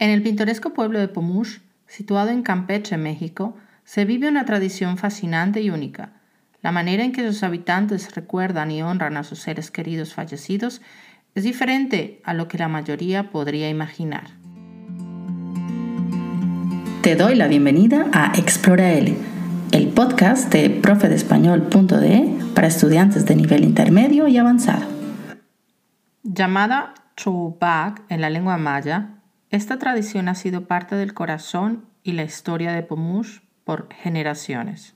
En el pintoresco pueblo de Pomush, situado en Campeche, México, se vive una tradición fascinante y única. La manera en que sus habitantes recuerdan y honran a sus seres queridos fallecidos es diferente a lo que la mayoría podría imaginar. Te doy la bienvenida a Explora L, el podcast de profedespañol.de para estudiantes de nivel intermedio y avanzado. Llamada Chubak en la lengua maya, esta tradición ha sido parte del corazón y la historia de Pomush por generaciones.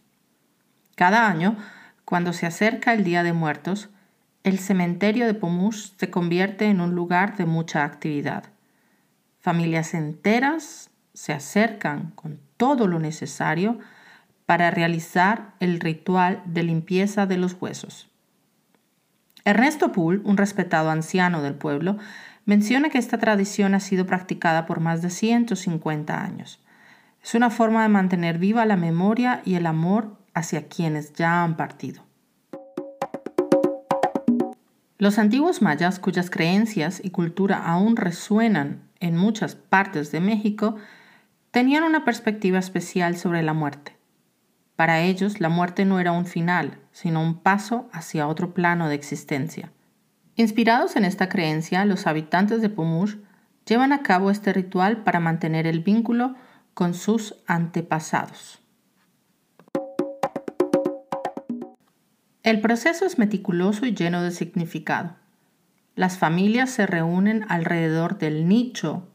Cada año, cuando se acerca el Día de Muertos, el cementerio de Pomush se convierte en un lugar de mucha actividad. Familias enteras se acercan con todo lo necesario para realizar el ritual de limpieza de los huesos. Ernesto Poole, un respetado anciano del pueblo, menciona que esta tradición ha sido practicada por más de 150 años. Es una forma de mantener viva la memoria y el amor hacia quienes ya han partido. Los antiguos mayas, cuyas creencias y cultura aún resuenan en muchas partes de México, tenían una perspectiva especial sobre la muerte. Para ellos, la muerte no era un final, sino un paso hacia otro plano de existencia. Inspirados en esta creencia, los habitantes de Pomush llevan a cabo este ritual para mantener el vínculo con sus antepasados. El proceso es meticuloso y lleno de significado. Las familias se reúnen alrededor del nicho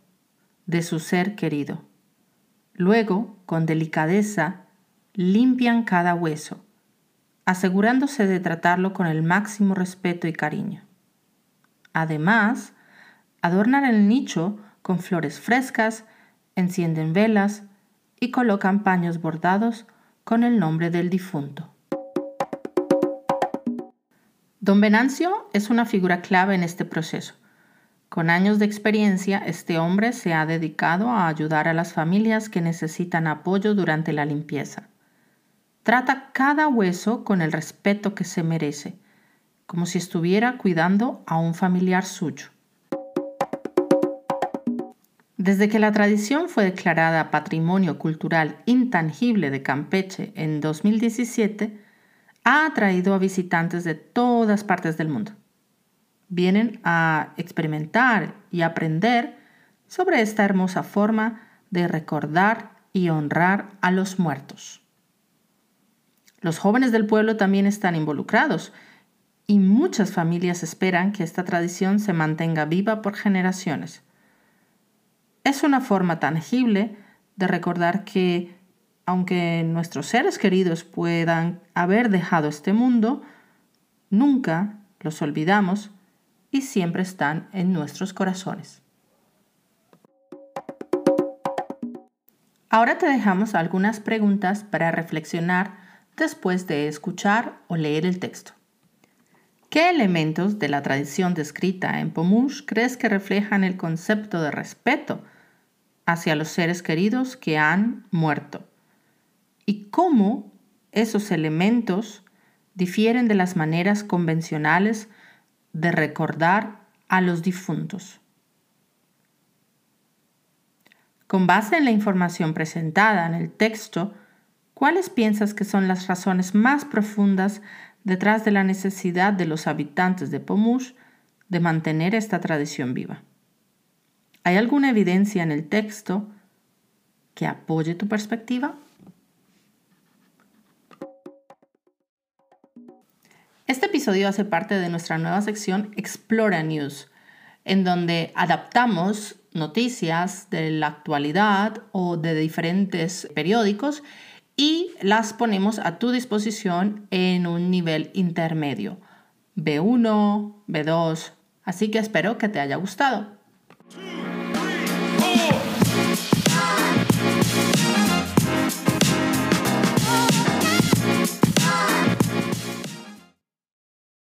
de su ser querido. Luego, con delicadeza, limpian cada hueso, asegurándose de tratarlo con el máximo respeto y cariño. Además, adornan el nicho con flores frescas, encienden velas y colocan paños bordados con el nombre del difunto. Don Venancio es una figura clave en este proceso. Con años de experiencia, este hombre se ha dedicado a ayudar a las familias que necesitan apoyo durante la limpieza. Trata cada hueso con el respeto que se merece, como si estuviera cuidando a un familiar suyo. Desde que la tradición fue declarada Patrimonio Cultural Intangible de Campeche en 2017, ha atraído a visitantes de todas partes del mundo. Vienen a experimentar y aprender sobre esta hermosa forma de recordar y honrar a los muertos. Los jóvenes del pueblo también están involucrados y muchas familias esperan que esta tradición se mantenga viva por generaciones. Es una forma tangible de recordar que, aunque nuestros seres queridos puedan haber dejado este mundo, nunca los olvidamos y siempre están en nuestros corazones. Ahora te dejamos algunas preguntas para reflexionar después de escuchar o leer el texto. ¿Qué elementos de la tradición descrita en Pomush crees que reflejan el concepto de respeto hacia los seres queridos que han muerto? ¿Y cómo esos elementos difieren de las maneras convencionales de recordar a los difuntos? Con base en la información presentada en el texto, ¿cuáles piensas que son las razones más profundas detrás de la necesidad de los habitantes de Pomush de mantener esta tradición viva. ¿Hay alguna evidencia en el texto que apoye tu perspectiva? Este episodio hace parte de nuestra nueva sección Explora News, en donde adaptamos noticias de la actualidad o de diferentes periódicos y las ponemos a tu disposición en un nivel intermedio, B1, B2, así que espero que te haya gustado.